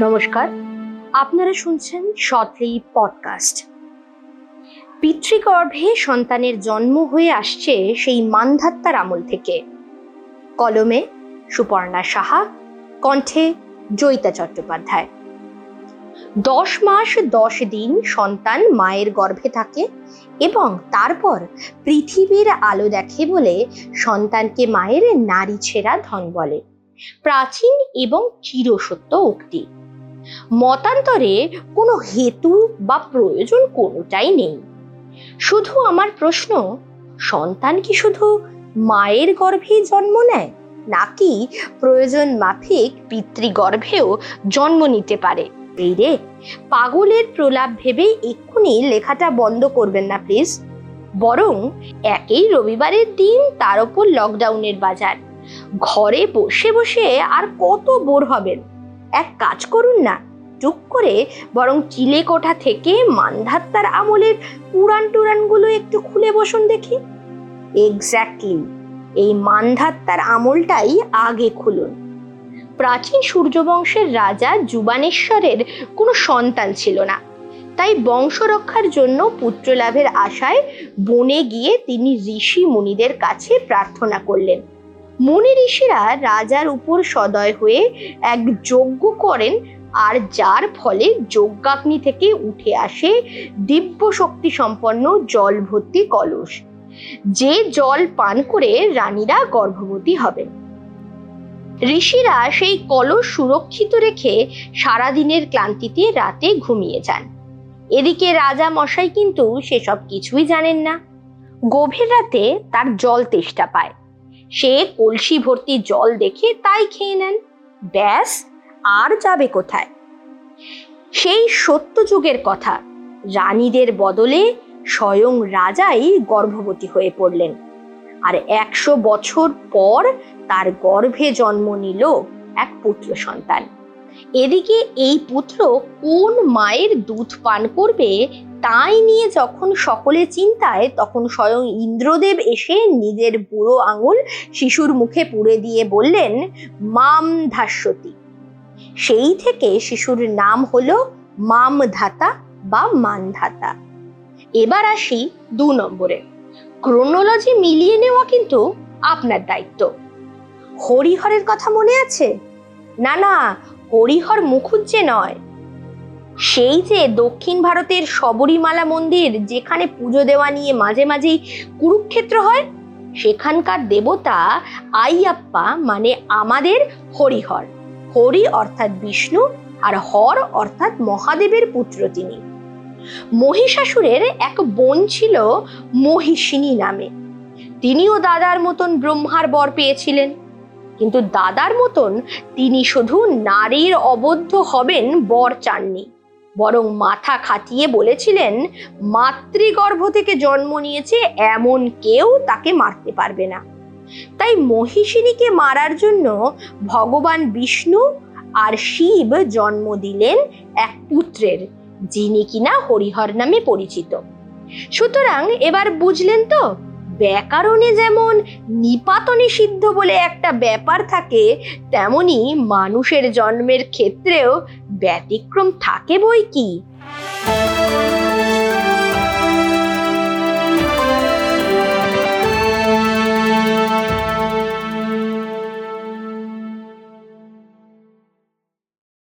নমস্কার, আপনারা শুনছেন সতলি পডকাস্ট পিতৃগর্ভে সন্তানের জন্ম হয়ে আসছে সেই মানধাত্তার আমল থেকে। কলমে সুপর্ণা সাহা, কণ্ঠে জয়িতা চট্টোপাধ্যায়। দশ মাস দশ দিন সন্তান মায়ের গর্ভে থাকে এবং তারপর পৃথিবীর আলো দেখে বলে সন্তানকে মায়ের নারী ছেঁড়া ধন বলে। প্রাচীন এবং চিরসত্য উক্তি। মতান্তরে কোনো হেতু বা প্রয়োজন কোনোটাই নেই। শুধু আমার প্রশ্ন, সন্তান কি শুধু মায়ের গর্ভেই জন্ম নেয়, নাকি প্রয়োজন মাফিক পিতৃগর্ভেও জন্ম নিতে পারে? এই রে, পাগলের প্রলাপ ভেবে এক্ষুনি লেখাটা বন্ধ করবেন না, প্লিজ। বরং একই রবিবারের দিন তার ওপর লকডাউনের বাজার। ঘরে বসে বসে আর কত বোর হবেন? এক কাজ করুন না। টুক করে বরং চিলে কোঠা থেকে মান্ধাত্তার আমলের পুরাণ টুরানগুলো একটু খুলে বসুন দেখি। এক্স্যাক্টলি এই মান্ধাত্তার আমলটাই আগে খুলুন। প্রাচীন সূর্যবংশের রাজা যুবানেশ্বরের কোনো সন্তান ছিল না। তাই বংশ রক্ষার জন্য পুত্রলাভের আশায় বনে গিয়ে তিনি ঋষি মুনিদের কাছে প্রার্থনা করলেন। মুনি ঋষিরা রাজার উপর সদয় হয়ে এক যজ্ঞ করেন, আর যার ফলে যজ্ঞাগ্নি থেকে উঠে আসে দিব্য শক্তি সম্পন্ন জল ভর্তি কলস। যে জল পান করে রানীরা গর্ভবতী হবেন। ঋষিরা সেই কলস সুরক্ষিত রেখে সারাদিনের ক্লান্তিতে রাতে ঘুমিয়ে যান। এদিকে রাজা মশাই কিন্তু সেসব কিছুই জানেন না। গভীর রাতে তার জল তেষ্টা পায়। সে কলসি ভর্তি জল দেখে তাই খেয়ে নেন। ব্যাস, আর যাবে কোথায়? সেই সত্যযুগের কথা, রানীদের বদলে স্বয়ং রাজাই গর্ভবতী হয়ে পড়লেন। আর একশো বছর পর তার গর্ভে জন্ম নিল এক পুত্র সন্তান। এদিকে এই পুত্র কোন মায়ের দুধ পান করবে তাই নিয়ে যখন সকলে চিন্তায়, তখন স্বয়ং ইন্দ্রদেব এসে নিজের বুড়ো আঙুল শিশুর মুখে পুড়ে দিয়ে বললেন, মাম ধাস্যতি। সেই থেকে শিশুর নাম হলো মামধাতা বা মানধাতা। এবার আসি দু নম্বরে। ক্রোনোলজি মিলিয়ে নেওয়া কিন্তু আপনার দায়িত্ব। হরিহরের কথা মনে আছে? না না হরিহর মুখুজ্জে নয়। সেই যে দক্ষিণ ভারতের শবরীমালা মন্দির, যেখানে পুজো দেওয়া নিয়ে মাঝে মাঝেই কুরুক্ষেত্র হয়, সেখানকার দেবতা আইয়াপ্পা মানে আমাদের হরিহর। হরি অর্থাৎ বিষ্ণু আর হর অর্থাৎ মহাদেবের পুত্র তিনি। মহিষাসুরের এক বোন ছিল মহিষিনী নামে। তিনিও দাদার মতন ব্রহ্মার বর পেয়েছিলেন। কিন্তু দাদার মতন তিনি শুধু নারীর অবদ্ধ হবেন বর চাননি, বরং মাথা খাটিয়ে বলেছিলেন, মাতৃগর্ভ থেকে জন্ম নিয়েছে এমন কেউ তাকে মারতে পারবে না। তাই মহিষিনীকে মারার জন্য ভগবান বিষ্ণু আর শিব জন্ম দিলেন এক পুত্রের, যিনি কিনা হরিহর নামে পরিচিত। সুতরাং এবার বুঝলেন তো ব্যাকরণে যেমন নিপাত নিষিদ্ধ বলে একটা ব্যাপার থাকে, তেমনি মানুষের জন্মের ক্ষেত্রেও ব্যতিক্রম থাকে বই কি?